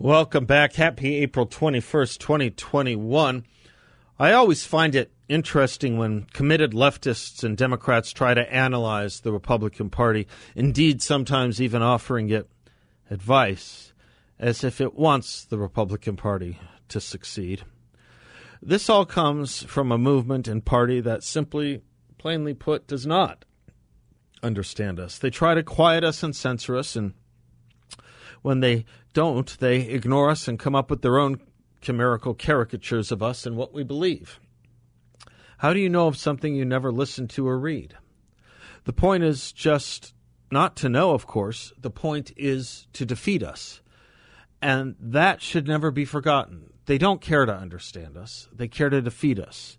Welcome back. Happy April 21st, 2021. I always find it interesting when committed leftists and Democrats try to analyze the Republican Party, indeed, sometimes even offering it advice as if it wants the Republican Party to succeed. This all comes from a movement and party that simply, plainly put, does not understand us. They try to quiet us and censor us, and when they don't, they ignore us and come up with their own chimerical caricatures of us and what we believe. How do you know of something you never listened to or read? The point is just not to know, of course. The point is to defeat us. And that should never be forgotten. They don't care to understand us, they care to defeat us.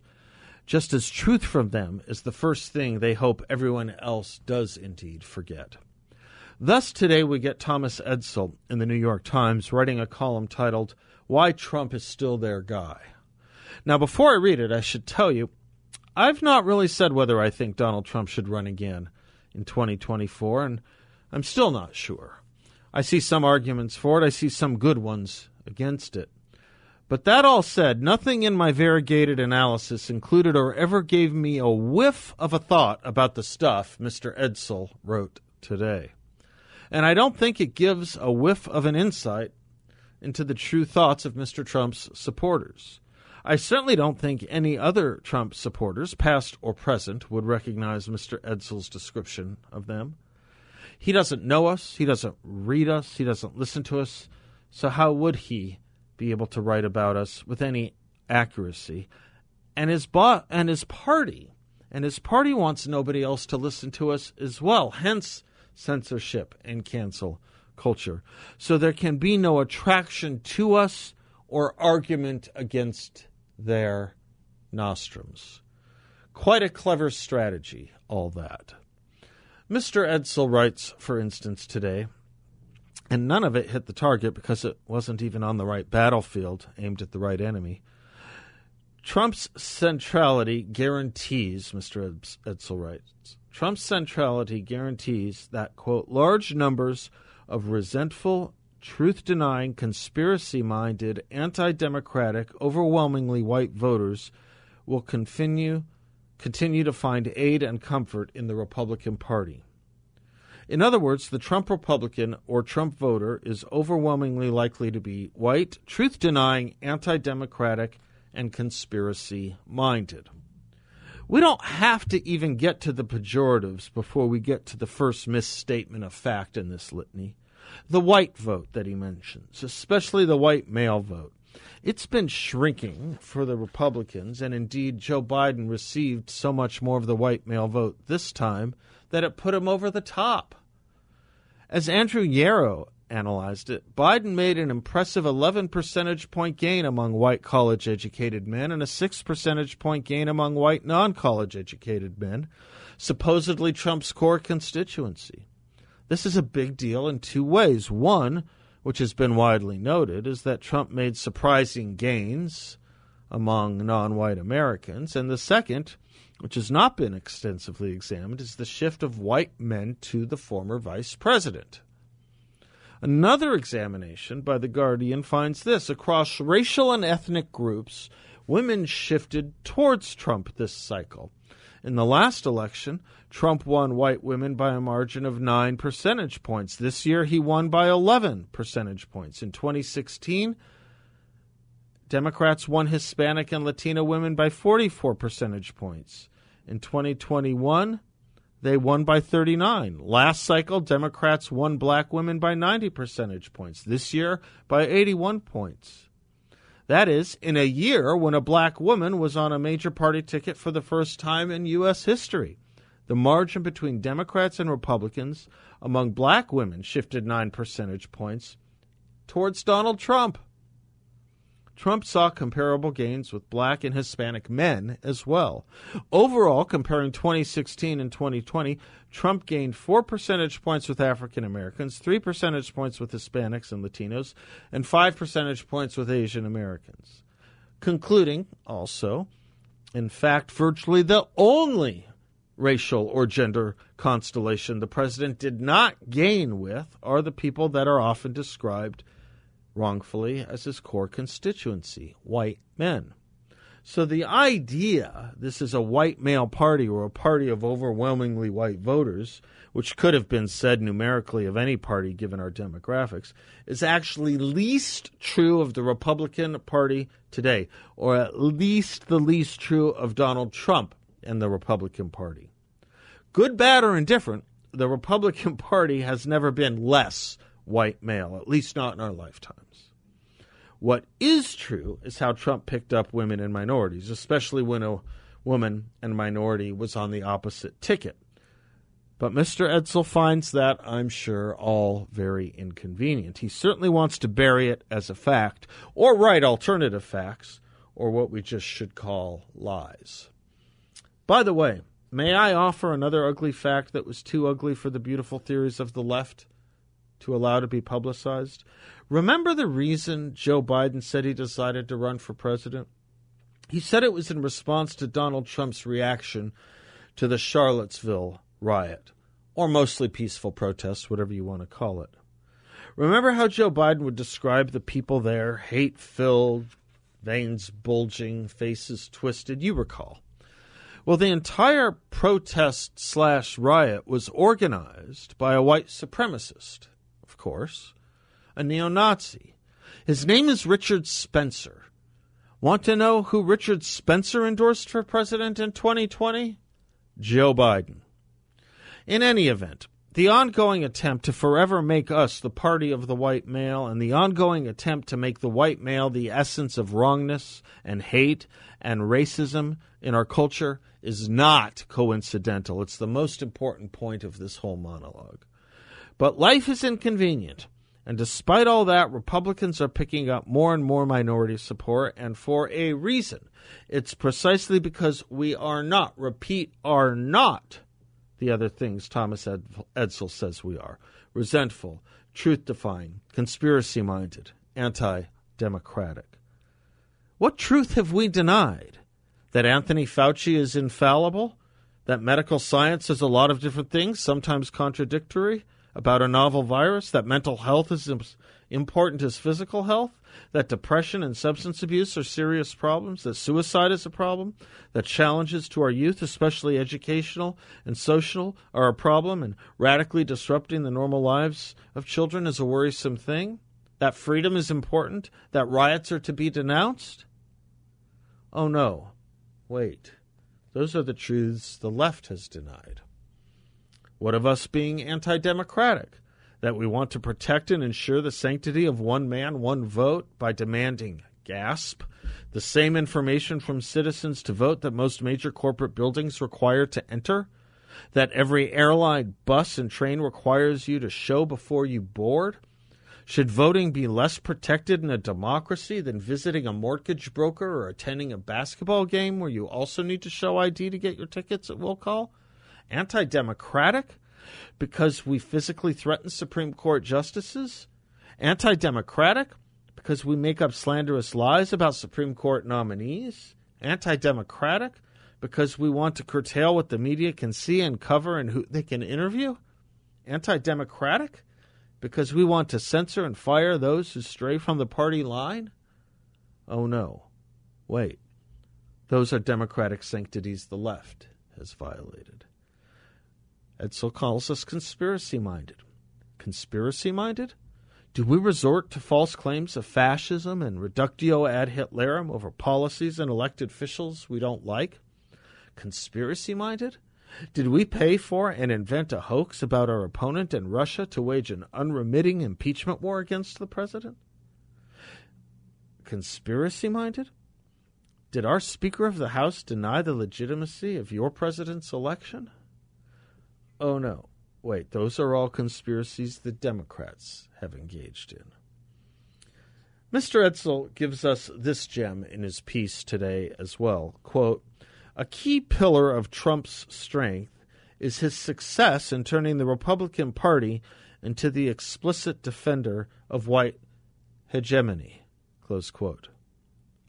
Just as truth from them is the first thing they hope everyone else does indeed forget. Thus, today we get Thomas Edsall in the New York Times writing a column titled, Why Trump is Still Their Guy. Now, before I read it, I should tell you, I've not really said whether I think Donald Trump should run again in 2024, and I'm still not sure. I see some arguments for it, I see some good ones against it. But that all said, nothing in my variegated analysis included or ever gave me a whiff of a thought about the stuff Mr. Edsall wrote today. And I don't think it gives a whiff of an insight into the true thoughts of Mr. Trump's supporters. I certainly don't think any other Trump supporters, past or present, would recognize Mr. Edsall's description of them. He doesn't know us, he doesn't read us, he doesn't listen to us, so how would he be able to write about us with any accuracy? And his bo- and his party, and his party wants nobody else to listen to us as well. Hence censorship and cancel culture. So there can be no attraction to us or argument against their nostrums. Quite a clever strategy, all that. Mr. Edsall writes, for instance, today, and none of it hit the target because it wasn't even on the right battlefield aimed at the right enemy. Trump's centrality guarantees, Mr. Edsall writes, Trump's centrality guarantees that, quote, large numbers of resentful, truth denying, conspiracy minded, anti democratic, overwhelmingly white voters will continue, continue to find aid and comfort in the Republican Party. In other words, the Trump Republican or Trump voter is overwhelmingly likely to be white, truth denying, anti democratic, and conspiracy minded. We don't have to even get to the pejoratives before we get to the first misstatement of fact in this litany. The white vote that he mentions, especially the white male vote. It's been shrinking for the Republicans, and indeed, Joe Biden received so much more of the white male vote this time that it put him over the top. As Andrew Yarrow analyzed it, Biden made an impressive 11 percentage point gain among white college educated men and a 6 percentage point gain among white non college educated men, supposedly Trump's core constituency. This is a big deal in two ways. One, which has been widely noted, is that Trump made surprising gains among non white Americans. And the second, which has not been extensively examined, is the shift of white men to the former vice president. Another examination by The Guardian finds this across racial and ethnic groups, women shifted towards Trump this cycle. In the last election, Trump won white women by a margin of 9 percentage points. This year, he won by 11 percentage points. In 2016, Democrats won Hispanic and Latino women by 44 percentage points. In 2021, they won by 39. Last cycle, Democrats won black women by 90 percentage points. This year, by 81 points. That is, in a year when a black woman was on a major party ticket for the first time in U.S. history. The margin between Democrats and Republicans among black women shifted nine percentage points towards Donald Trump. Trump saw comparable gains with black and Hispanic men as well. Overall, comparing 2016 and 2020, Trump gained four percentage points with African Americans, three percentage points with Hispanics and Latinos, and five percentage points with Asian Americans. Concluding, also, in fact, virtually the only racial or gender constellation the president did not gain with are the people that are often described wrongfully as his core constituency, white men. So the idea this is a white male party or a party of overwhelmingly white voters, which could have been said numerically of any party given our demographics, is actually least true of the Republican Party today, or at least the least true of Donald Trump and the Republican Party. Good, bad, or indifferent, the Republican Party has never been less white male, at least not in our lifetimes. What is true is how Trump picked up women and minorities, especially when a woman and minority was on the opposite ticket. But Mr. Edsall finds that, I'm sure, all very inconvenient. He certainly wants to bury it as a fact, or write alternative facts, or what we just should call lies. By the way, may I offer another ugly fact that was too ugly for the beautiful theories of the left? To allow to be publicized. Remember the reason Joe Biden said he decided to run for president? He said it was in response to Donald Trump's reaction to the Charlottesville riot, or mostly peaceful protests, whatever you want to call it. Remember how Joe Biden would describe the people there hate filled, veins bulging, faces twisted? You recall. Well, the entire protest slash riot was organized by a white supremacist course, a neo Nazi. His name is Richard Spencer. Want to know who Richard Spencer endorsed for president in 2020? Joe Biden. In any event, the ongoing attempt to forever make us the party of the white male and the ongoing attempt to make the white male the essence of wrongness and hate and racism in our culture is not coincidental. It's the most important point of this whole monologue. But life is inconvenient. And despite all that, Republicans are picking up more and more minority support, and for a reason. It's precisely because we are not, repeat, are not the other things Thomas Ed- Edsall says we are resentful, truth defying, conspiracy minded, anti democratic. What truth have we denied? That Anthony Fauci is infallible? That medical science is a lot of different things, sometimes contradictory? About a novel virus, that mental health is as important as physical health, that depression and substance abuse are serious problems, that suicide is a problem, that challenges to our youth, especially educational and social, are a problem, and radically disrupting the normal lives of children is a worrisome thing, that freedom is important, that riots are to be denounced? Oh no, wait. Those are the truths the left has denied. What of us being anti democratic? That we want to protect and ensure the sanctity of one man, one vote by demanding, gasp, the same information from citizens to vote that most major corporate buildings require to enter? That every airline, bus, and train requires you to show before you board? Should voting be less protected in a democracy than visiting a mortgage broker or attending a basketball game where you also need to show ID to get your tickets at will call? Anti democratic because we physically threaten Supreme Court justices? Anti democratic because we make up slanderous lies about Supreme Court nominees? Anti democratic because we want to curtail what the media can see and cover and who they can interview? Anti democratic because we want to censor and fire those who stray from the party line? Oh no. Wait. Those are democratic sanctities the left has violated. Edsall calls us conspiracy minded. Conspiracy minded? Do we resort to false claims of fascism and reductio ad Hitlerum over policies and elected officials we don't like? Conspiracy minded? Did we pay for and invent a hoax about our opponent in Russia to wage an unremitting impeachment war against the president? Conspiracy minded? Did our Speaker of the House deny the legitimacy of your president's election? Oh no, wait, those are all conspiracies the Democrats have engaged in. Mr. Edsall gives us this gem in his piece today as well. Quote, a key pillar of Trump's strength is his success in turning the Republican Party into the explicit defender of white hegemony. Close quote.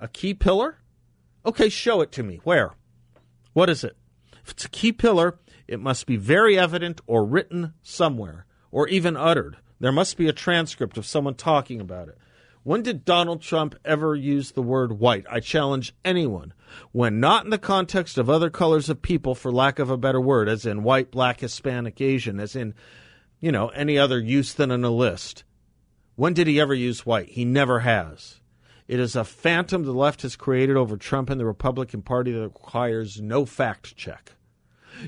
A key pillar? Okay, show it to me. Where? What is it? If it's a key pillar, it must be very evident or written somewhere, or even uttered. There must be a transcript of someone talking about it. When did Donald Trump ever use the word white? I challenge anyone. When not in the context of other colors of people, for lack of a better word, as in white, black, Hispanic, Asian, as in, you know, any other use than in a list. When did he ever use white? He never has. It is a phantom the left has created over Trump and the Republican Party that requires no fact check.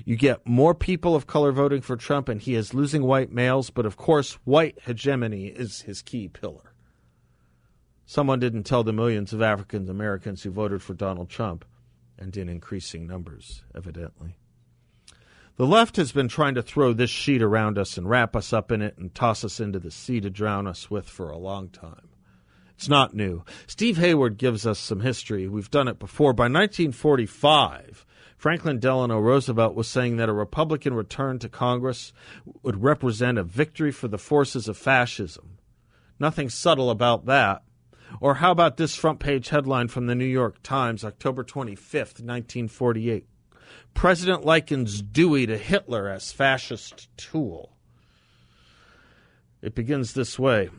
You get more people of color voting for Trump, and he is losing white males, but of course, white hegemony is his key pillar. Someone didn't tell the millions of African Americans who voted for Donald Trump, and in increasing numbers, evidently. The left has been trying to throw this sheet around us and wrap us up in it and toss us into the sea to drown us with for a long time. It's not new. Steve Hayward gives us some history. We've done it before. By 1945, Franklin Delano Roosevelt was saying that a Republican return to Congress would represent a victory for the forces of fascism. Nothing subtle about that. Or how about this front page headline from the New York Times, October 25th, 1948? President likens Dewey to Hitler as fascist tool. It begins this way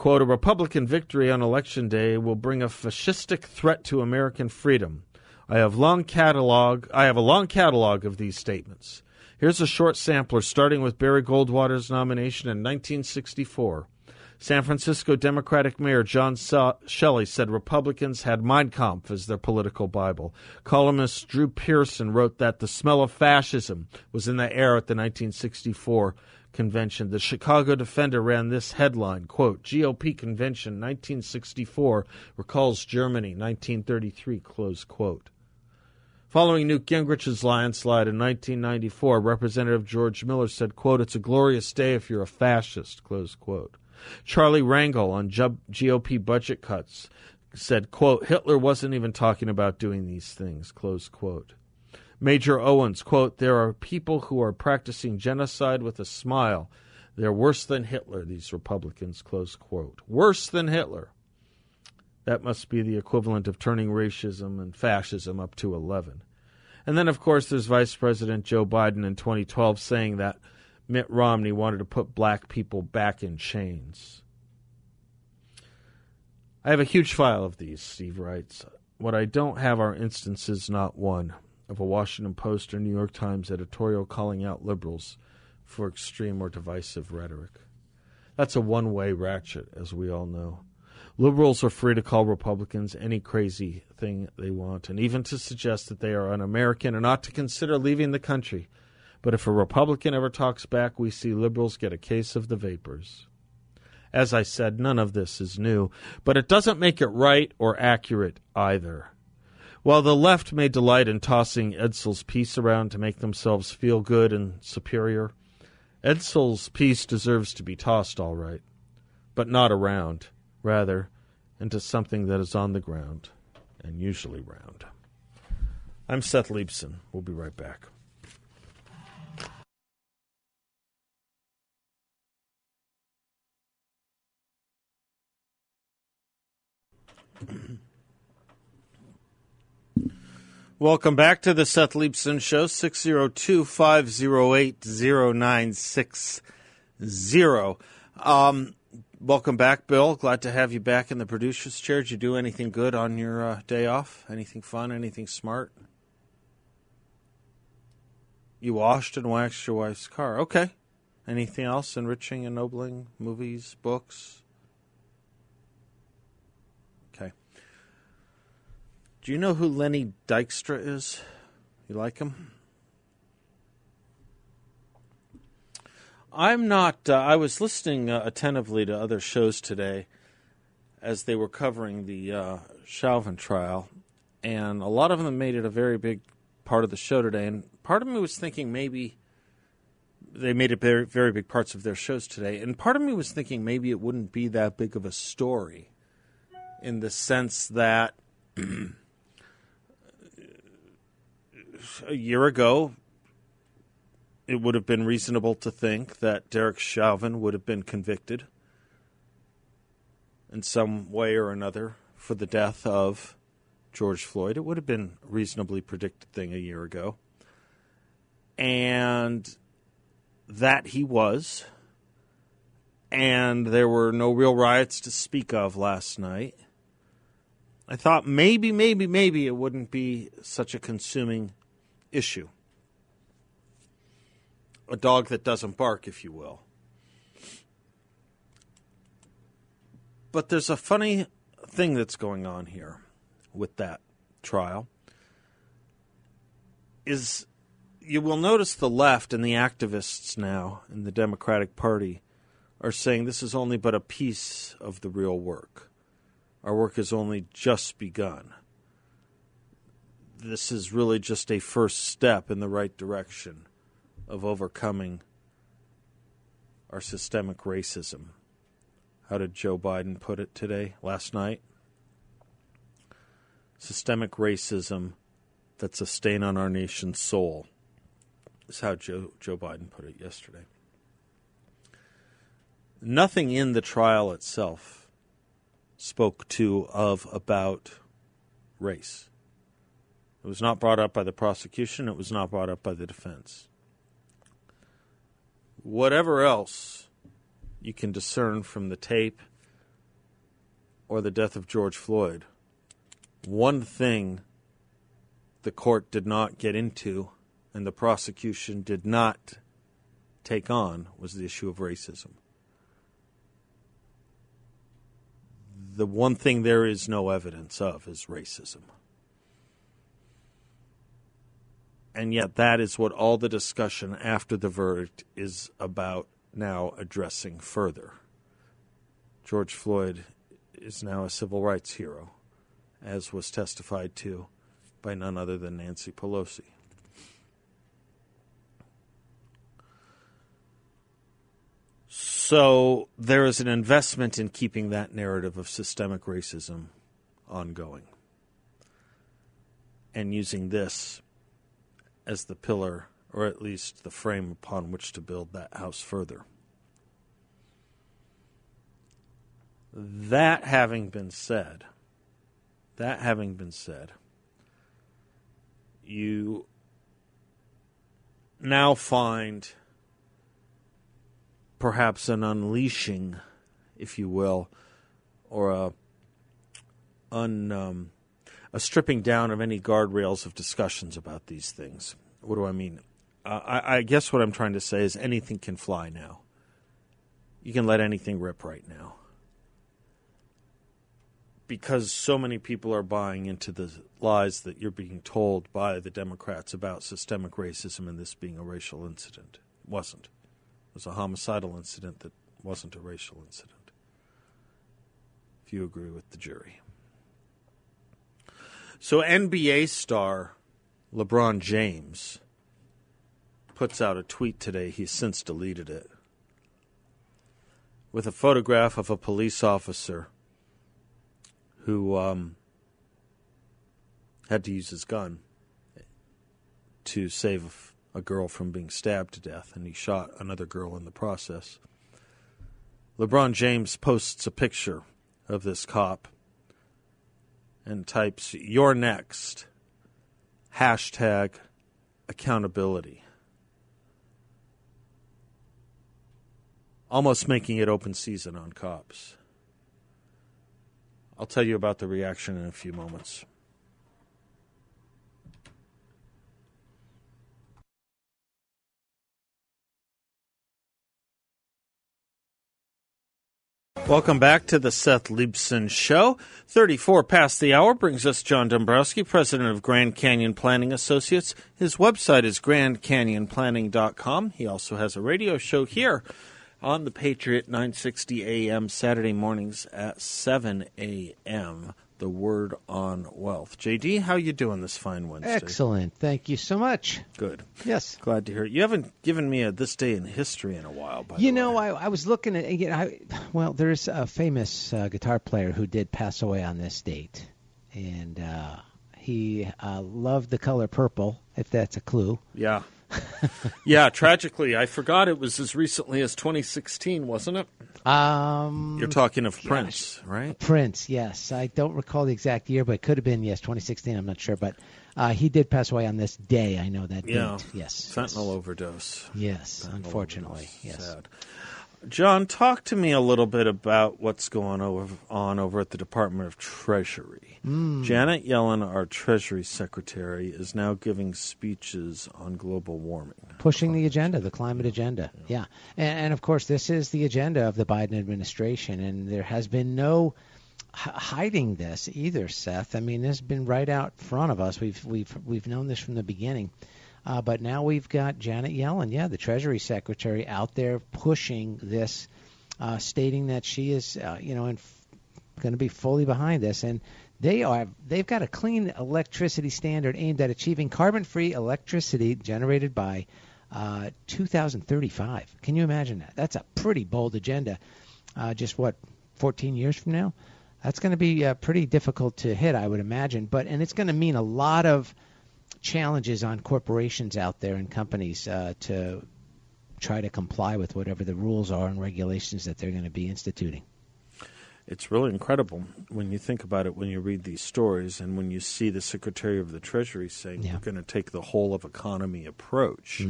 quote, a Republican victory on election day will bring a fascistic threat to American freedom. I have long catalog I have a long catalog of these statements. Here's a short sampler starting with Barry Goldwater's nomination in 1964. San Francisco Democratic Mayor John Shelley said Republicans had Mein Kampf as their political Bible. Columnist Drew Pearson wrote that the smell of fascism was in the air at the 1964 convention. The Chicago Defender ran this headline, quote, GOP convention 1964 recalls Germany 1933, close quote. Following Newt Gingrich's landslide in 1994, Representative George Miller said, quote, it's a glorious day if you're a fascist, close quote. Charlie Rangel on GOP budget cuts said, quote, Hitler wasn't even talking about doing these things, close quote. Major Owens, quote, there are people who are practicing genocide with a smile. They're worse than Hitler, these Republicans, close quote. Worse than Hitler. That must be the equivalent of turning racism and fascism up to 11. And then, of course, there's Vice President Joe Biden in 2012 saying that Mitt Romney wanted to put black people back in chains. I have a huge file of these, Steve writes. What I don't have are instances, not one, of a Washington Post or New York Times editorial calling out liberals for extreme or divisive rhetoric. That's a one way ratchet, as we all know. Liberals are free to call Republicans any crazy thing they want, and even to suggest that they are un American and ought to consider leaving the country but if a Republican ever talks back, we see liberals get a case of the vapors. As I said, none of this is new, but it doesn't make it right or accurate either. While the left may delight in tossing Edsall's piece around to make themselves feel good and superior, Edsall's piece deserves to be tossed all right, but not around, rather, into something that is on the ground, and usually round. I'm Seth Leibsohn. We'll be right back. Welcome back to the Seth Leibsohn Show, 602 508 0960. Um, welcome back, Bill. Glad to have you back in the producer's chair. Did you do anything good on your uh, day off? Anything fun? Anything smart? You washed and waxed your wife's car. Okay. Anything else enriching, ennobling? Movies, books? Do you know who Lenny Dykstra is? You like him? I'm not. Uh, I was listening uh, attentively to other shows today as they were covering the uh, Chauvin trial, and a lot of them made it a very big part of the show today. And part of me was thinking maybe they made it very, very big parts of their shows today. And part of me was thinking maybe it wouldn't be that big of a story in the sense that a year ago, it would have been reasonable to think that Derek Chauvin would have been convicted in some way or another for the death of George Floyd. It would have been a reasonably predicted thing a year ago. And that he was. And there were no real riots to speak of last night. I thought maybe, maybe, maybe it wouldn't be such a consuming issue. A dog that doesn't bark, if you will. But there's a funny thing that's going on here with that trial. Is you will notice the left and the activists now in the Democratic Party are saying this is only but a piece of the real work. Our work has only just begun. This is really just a first step in the right direction of overcoming our systemic racism. How did Joe Biden put it today, last night? Systemic racism that's a stain on our nation's soul, is how Joe, Joe Biden put it yesterday. Nothing in the trial itself spoke to of about race. It was not brought up by the prosecution, it was not brought up by the defense. Whatever else you can discern from the tape or the death of George Floyd, one thing the court did not get into and the prosecution did not take on was the issue of racism. The one thing there is no evidence of is racism. And yet, that is what all the discussion after the verdict is about now addressing further. George Floyd is now a civil rights hero, as was testified to by none other than Nancy Pelosi. So there is an investment in keeping that narrative of systemic racism ongoing and using this as the pillar, or at least the frame upon which to build that house further. That having been said, that having been said, you now find perhaps an unleashing, if you will, or a un, um, a stripping down of any guardrails of discussions about these things. What do I mean? Uh, I, I guess what I'm trying to say is anything can fly now. You can let anything rip right now because so many people are buying into the lies that you're being told by the Democrats about systemic racism and this being a racial incident. It wasn't. It was a homicidal incident that wasn't a racial incident. If you agree with the jury. So, NBA star LeBron James puts out a tweet today. He's since deleted it. With a photograph of a police officer who um, had to use his gun to save a girl from being stabbed to death, and he shot another girl in the process. LeBron James posts a picture of this cop and types, You're next. Hashtag accountability. Almost making it open season on cops. I'll tell you about the reaction in a few moments. Welcome back to the Seth Leibsohn Show. 34 past the hour brings us John Dombroski, president of Grand Canyon Planning Associates. His website is grandcanyonplanning.com. He also has a radio show here on the Patriot 960 AM Saturday mornings at 7 a.m. the word on wealth. JD, how you doing this fine Wednesday? Excellent. Thank you so much. Good. Yes. Glad to hear it. You haven't given me a this day in history in a while. By You the know. I, I was looking at, you know, I, well, there's a famous uh, guitar player who did pass away on this date. And uh, he uh, loved the color purple, if that's a clue. yeah, yeah. Tragically, I forgot it was as recently as 2016, wasn't it? Um, You're talking of Prince, right? Prince, yes. I don't recall the exact year, but it could have been, yes, 2016. I'm not sure. But uh, he did pass away on this day. I know that Yeah. date. Yes. Fentanyl yes. overdose. Yes, Fentanyl unfortunately. overdose. Yes. Sad. John, talk to me a little bit about what's going over, on over at the Department of Treasury. Hmm. Janet Yellen, our Treasury Secretary, is now giving speeches on global warming. pushing the agenda, the climate agenda. Yeah, and, and of course, this is the agenda of the Biden administration, and there has been no h- hiding this either, Seth. I mean, this has been right out front of us. We've we've we've known this from the beginning. Uh, but now we've got Janet Yellen, yeah, the Treasury Secretary, out there pushing this, uh, stating that she is, uh, you know, and going to be fully behind this, and they are they've got a clean electricity standard aimed at achieving carbon-free electricity generated by uh, 2035. Can you imagine that? That's a pretty bold agenda. Uh, just what 14 years from now? That's going to be uh, pretty difficult to hit, I would imagine. But and it's going to mean a lot of challenges on corporations out there and companies uh, to try to comply with whatever the rules are and regulations that they're going to be instituting. It's really incredible when you think about it, when you read these stories, and when you see the Secretary of the Treasury saying Yeah. we're going to take the whole of economy approach,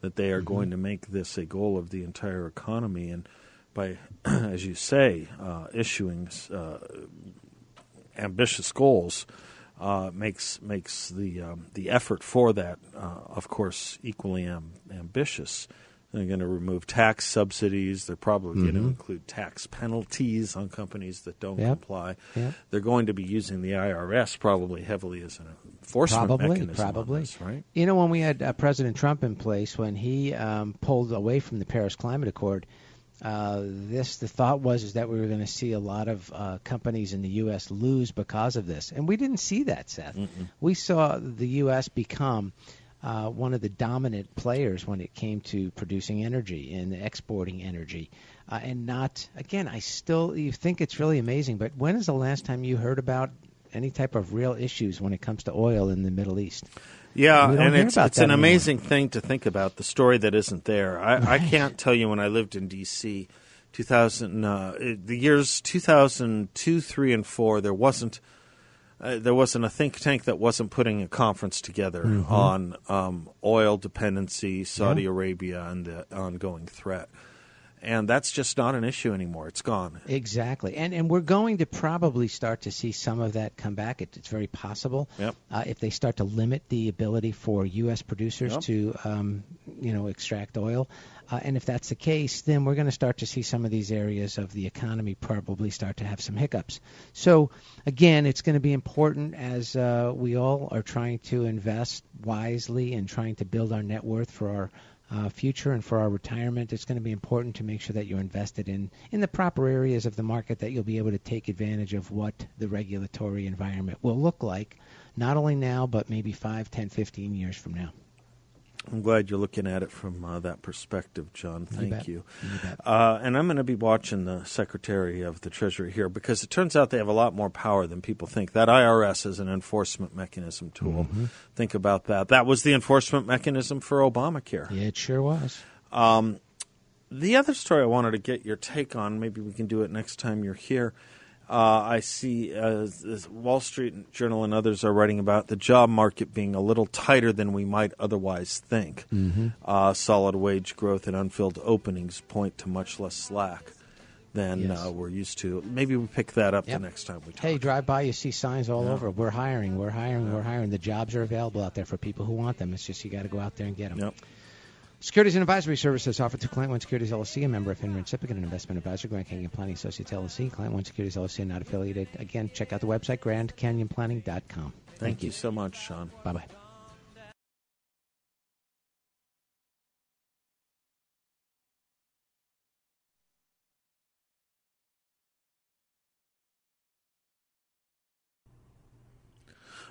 that they are going to make this a goal of the entire economy, and by, as you say, uh, issuing uh, ambitious goals. Uh, makes makes the um, the effort for that, uh, of course, equally am- ambitious. They're going to remove tax subsidies. They're probably going to include tax penalties on companies that don't Yep. comply. Yep. They're going to be using the IRS probably heavily as an enforcement Probably, mechanism. probably. this, right? You know, when we had uh, President Trump in place, when he um, pulled away from the Paris Climate Accord, uh, this the thought was is that we were going to see a lot of uh, companies in the U.S. lose because of this, and we didn't see that, Seth. We saw the U.S. become uh, one of the dominant players when it came to producing energy and exporting energy, uh, and not again. I still you think it's really amazing, but when is the last time you heard about any type of real issues when it comes to oil in the Middle East? Yeah, and it's it's an anymore. amazing thing to think about the story that isn't there. I, I can't tell you when I lived in D.C. 2000 uh, the years 2002, 3 and 4 there wasn't uh, there wasn't a think tank that wasn't putting a conference together Mm-hmm. on um, oil dependency, Saudi Arabia, and the ongoing threat. And that's just not an issue anymore. It's gone. Exactly, and and we're going to probably start to see some of that come back. It, it's very possible. Yep. Uh, if they start to limit the ability for U.S. producers Yep. to, um, you know, extract oil, uh, and if that's the case, then we're going to start to see some of these areas of the economy probably start to have some hiccups. So again, it's going to be important as uh, we all are trying to invest wisely and trying to build our net worth for our uh, future and for our retirement, it's going to be important to make sure that you're invested in in the proper areas of the market that you'll be able to take advantage of what the regulatory environment will look like, not only now but maybe 5, 10, 15 years from now. I'm glad you're looking at it from uh, that perspective, John. Thank bet. you. You. Uh, and I'm going to be watching the Secretary of the Treasury here because it turns out they have a lot more power than people think. That IRS is an enforcement mechanism tool. Mm-hmm. Think about that. That was the enforcement mechanism for Obamacare. Yeah, it sure was. The other story I wanted to get your take on, maybe we can do it next time you're here. Uh, I see uh, Wall Street Journal and others are writing about the job market being a little tighter than we might otherwise think. Mm-hmm. Uh, solid wage growth and unfilled openings point to much less slack than Yes. uh, we're used to. Maybe we pick that up Yep. the next time we talk. Hey, drive by, you see signs all over. We're hiring, we're hiring, we're hiring. The jobs are available out there for people who want them. It's just you got to go out there and get them. Yep. Securities and advisory services offered through Client One Securities LLC, a member of Finra and SIPC, and an investment advisor, Grand Canyon Planning Associates LLC. Client One Securities LLC, not affiliated. Again, check out the website, grandcanyonplanning.com. Thank you so much, Sean. Bye bye.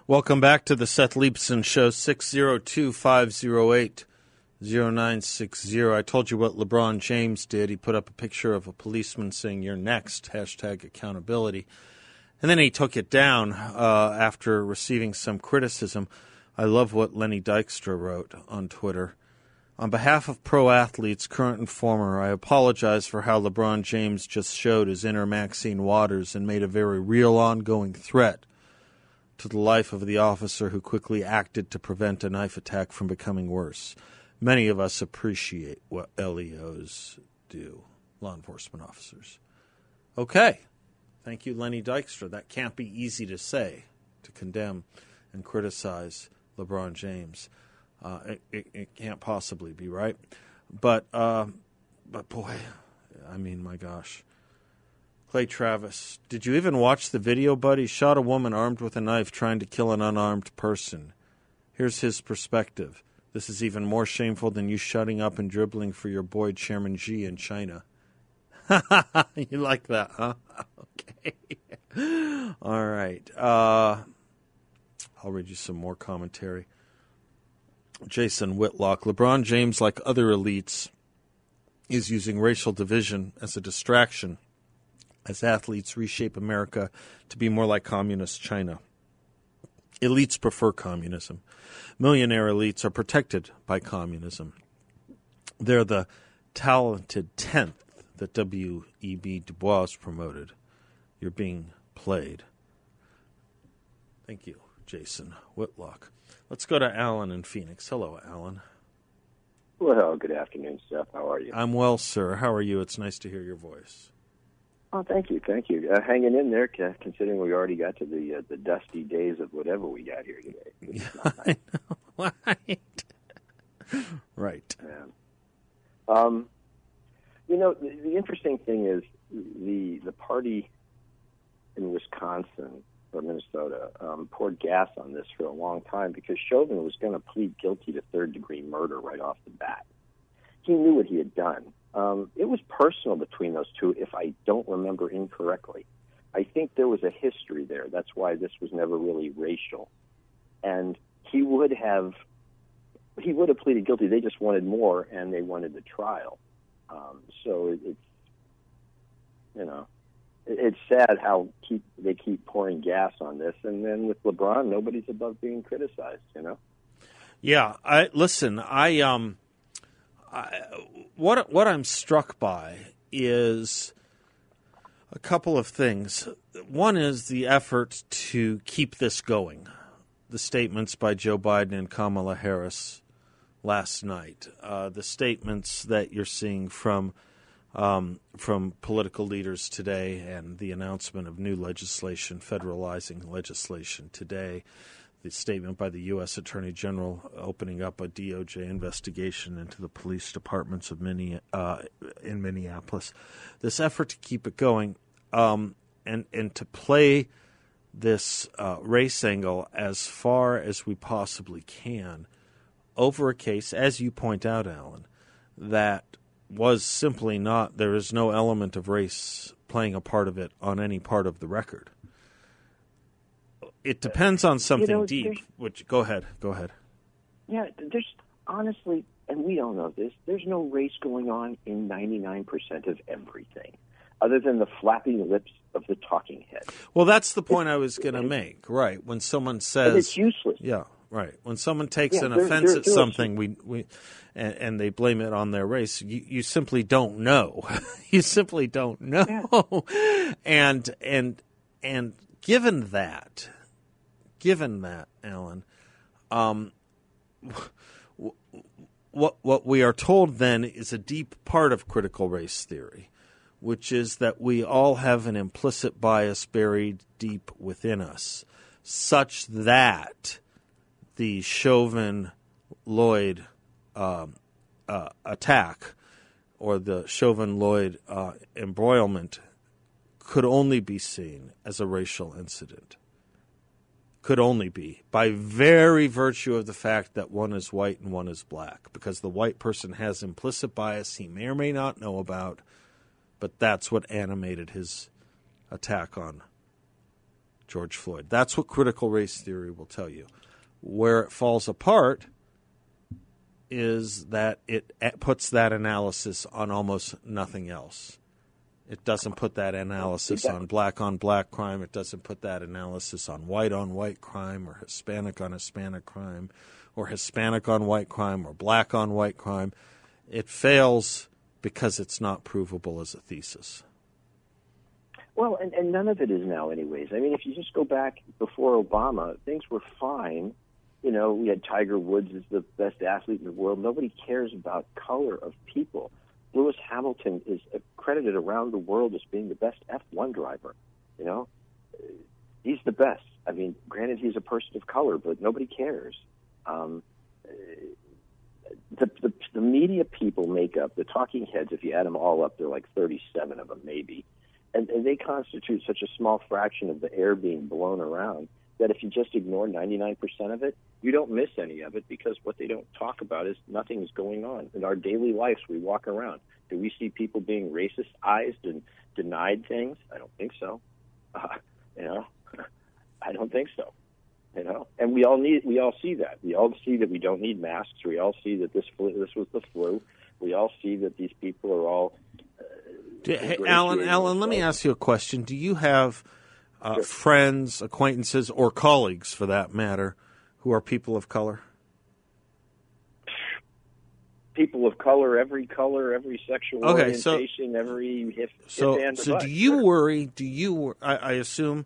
Welcome back to the Seth Leibsohn Show, 602 508 0960. I told you what LeBron James did. He put up a picture of a policeman saying, You're next, hashtag accountability. And then he took it down uh, after receiving some criticism. I love what Lenny Dykstra wrote on Twitter. On behalf of pro athletes, current and former, I apologize for how LeBron James just showed his inner Maxine Waters and made a very real ongoing threat to the life of the officer who quickly acted to prevent a knife attack from becoming worse. Many of us appreciate what LEOs do, law enforcement officers. Okay. Thank you, Lenny Dykstra. That can't be easy to say, to condemn and criticize LeBron James. Uh, it, it, it, can't possibly be right. But, uh, but boy, I mean, my gosh. Clay Travis, did you even watch the video, buddy? Shot a woman armed with a knife trying to kill an unarmed person. Here's his perspective. This is even more shameful than you shutting up and dribbling for your boy Chairman Xi in China. you like that, huh? okay. All right. Uh, I'll read you some more commentary. Jason Whitlock. LeBron James, like other elites, is using racial division as a distraction as athletes reshape America to be more like communist China. Elites prefer communism. Millionaire elites are protected by communism. They're the talented tenth that W.E.B. Du Bois promoted. You're being played. Thank you, Jason Whitlock. Let's go to Alan in Phoenix. Hello, Alan. Well, good afternoon, Seth. How are you? I'm well, sir. How are you? It's nice to hear your voice. Oh, thank you, thank you. Uh, hanging in there, considering we already got to the uh, the dusty days of whatever we got here today. I know, right? right. Yeah. Um, you know, the, the interesting thing is the the party in Wisconsin or Minnesota um, poured gas on this for a long time because Chauvin was going to plead guilty to third degree murder right off the bat. He knew what he had done um, it was personal between those two, if I don't remember incorrectly. I think there was a history there. That's why this was never really racial. And he would have he would have pleaded guilty. They just wanted more, and they wanted the trial. Um, so it, it's you know it, it's sad how keep they keep pouring gas on this, and then with LeBron, nobody's above being criticized. You know. Yeah, I listen. I um I, what what I'm struck by is a couple of things. One is the effort to keep this going. The statements by Joe Biden and Kamala Harris last night, uh, the statements that you're seeing from um, from political leaders today, and the announcement of new legislation, federalizing legislation today the statement by the U.S. Attorney General opening up a DOJ investigation into the police departments of many uh, in Minneapolis. This effort to keep it going um, and and to play this uh, race angle as far as we possibly can over a case, as you point out, Alan, that was simply not. There is no element of race playing a part of it on any part of the record it depends on something you know, deep. Which go ahead, go ahead. Yeah, there's honestly, and we don't know this. There's no race going on in 99% of everything, other than the flapping lips of the talking head. Well, that's the point it's, I was going to make. Right when someone says it's useless. Yeah, right. When someone takes yeah, an they're, offense they're, at they're something, we we and, and, they blame it on their race. You, you simply don't know. you simply don't know. Yeah. and and and given that given that, Alan, um, what what we are told then is a deep part of critical race theory, which is that we all have an implicit bias buried deep within us, such that the Chauvin Floyd um, uh, attack or the Chauvin Floyd uh, embroilment could only be seen as a racial incident could only be by very virtue of the fact that one is white and one is black, because the white person has implicit bias he may or may not know about, but that's what animated his attack on George Floyd. That's what critical race theory will tell you. Where it falls apart is that it puts that analysis on almost nothing else. It doesn't put that analysis on black on black crime. It doesn't put that analysis on white on white crime or Hispanic on Hispanic crime or Hispanic on white crime or black on white crime. It fails because it's not provable as a thesis. Well, and, and none of it is now, anyways. I mean, if you just go back before Obama, things were fine. You know, we had Tiger Woods as the best athlete in the world. Nobody cares about color of people. Lewis Hamilton is credited around the world as being the best F1 driver. You know, he's the best. I mean, granted, he's a person of color, but nobody cares. Um, the, the the media people make up the talking heads. If you add them all up, they're like 37 of them, maybe, and, and they constitute such a small fraction of the air being blown around that if you just ignore 99% of it, you don't miss any of it because what they don't talk about is nothing is going on. In our daily lives, we walk around. Do we see people being racistized and denied things? I don't think so. Uh, you know, I don't think so. You know, and we all need, we all see that. We all see that we don't need masks. We all see that this flu, this was the flu. We all see that these people are all. Uh, hey, Alan, Alan, let me ask you a question. Do you have uh, sure. friends, acquaintances, or colleagues, for that matter, who are people of color? People of color, every color, every sexual okay, orientation, so, every if, so so. Do you sure. worry? Do you? I, I, assume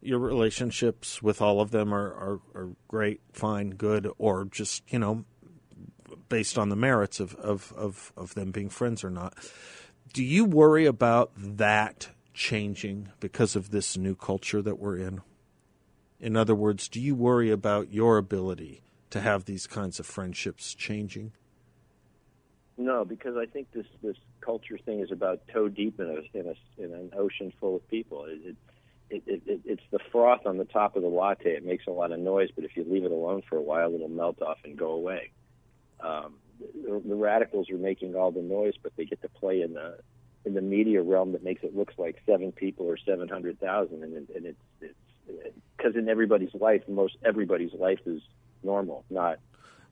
your relationships with all of them are, are, are great, fine, good, or just you know based on the merits of, of, of, of them being friends or not. Do you worry about that changing because of this new culture that we're in? In other words, do you worry about your ability to have these kinds of friendships changing? No, because I think this this culture thing is about toe deep in a in, a, in an ocean full of people. It, it, it, it, it's the froth on the top of the latte. It makes a lot of noise, but if you leave it alone for a while, it'll melt off and go away. Um, the, the radicals are making all the noise, but they get to play in the in the media realm that makes it looks like seven people or seven hundred thousand, and, it, and it's it's because in everybody's life, most everybody's life is normal, not.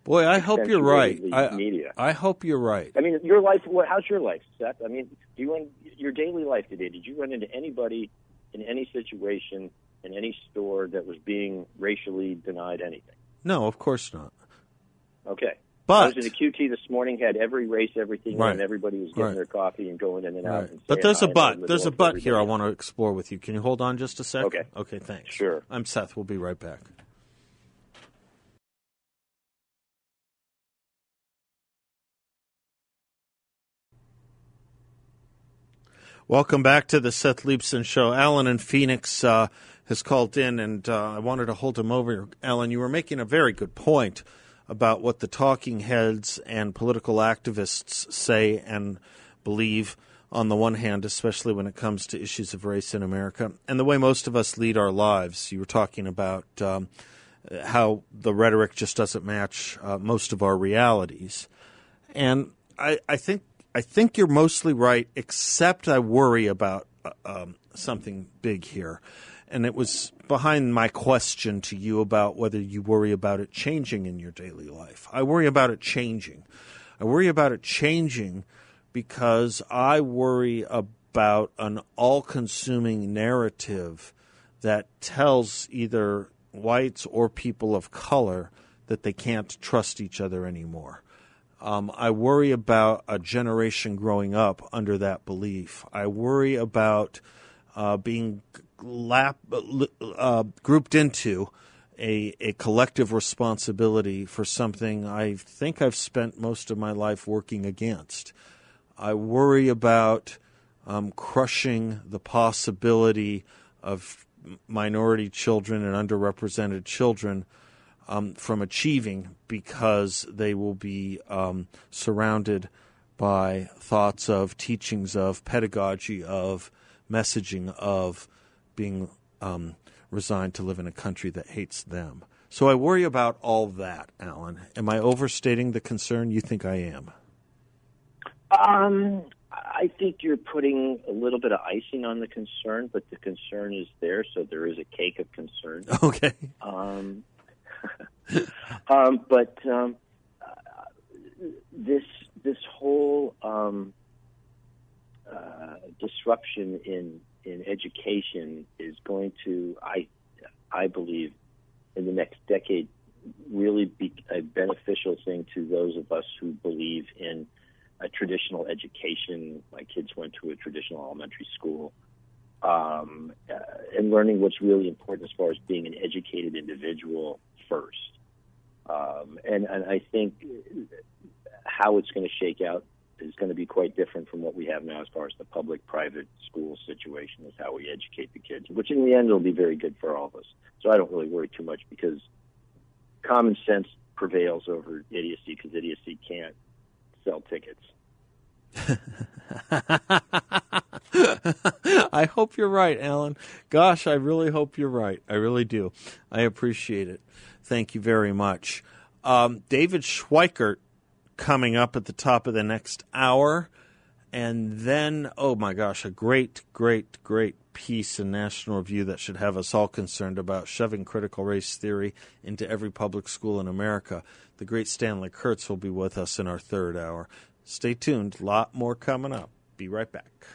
Boy, I hope you're right. I, media. I hope you're right. I mean, your life. What, how's your life, Seth? I mean, do you run your daily life today? Did you run into anybody in any situation in any store that was being racially denied anything? No, of course not. Okay. But I was in the QT this morning, had every race, everything, right. and everybody was getting right. their coffee and going in and out. Right. And but there's a but. There's a but here I want to explore with you. Can you hold on just a sec? Okay. Okay, thanks. Sure. I'm Seth. We'll be right back. Welcome back to the Seth Leibsohn Show. Alan in Phoenix uh, has called in, and uh, I wanted to hold him over. Alan, you were making a very good point about what the talking heads and political activists say and believe on the one hand, especially when it comes to issues of race in America, and the way most of us lead our lives. You were talking about um, how the rhetoric just doesn't match uh, most of our realities, and I, I, think I think you're mostly right, except I worry about uh, um, something big here and it was behind my question to you about whether you worry about it changing in your daily life. I worry about it changing. I worry about it changing because I worry about an all consuming narrative that tells either whites or people of color that they can't trust each other anymore. Um, I worry about a generation growing up under that belief. I worry about uh, being lap, uh, grouped into a, a collective responsibility for something I think I've spent most of my life working against. I worry about um, crushing the possibility of minority children and underrepresented children um, from achieving because they will be um, surrounded by thoughts of, teachings of, pedagogy of, messaging of being um, resigned to live in a country that hates them. So I worry about all that, Alan. Am I overstating the concern? You think I am? Um, I think you're putting a little bit of icing on the concern, but the concern is there, so there is a cake of concern. Okay. Um, um, but um, uh, this this whole um, uh, disruption in in education is going to, I I believe, in the next decade, really be a beneficial thing to those of us who believe in a traditional education. My kids went to a traditional elementary school. Um, uh, and learning what's really important as far as being an educated individual first. Um, and, and I think how it's going to shake out is going to be quite different from what we have now as far as the public private school situation is how we educate the kids, which in the end will be very good for all of us. So I don't really worry too much because common sense prevails over idiocy because idiocy can't sell tickets. I hope you're right, Alan. Gosh, I really hope you're right. I really do. I appreciate it. Thank you very much. Um, David Schweikert coming up at the top of the next hour. And then, oh my gosh, a great, great, great piece in National Review that should have us all concerned about shoving critical race theory into every public school in America. The great Stanley Kurtz will be with us in our third hour. Stay tuned, a lot more coming up. Be right back.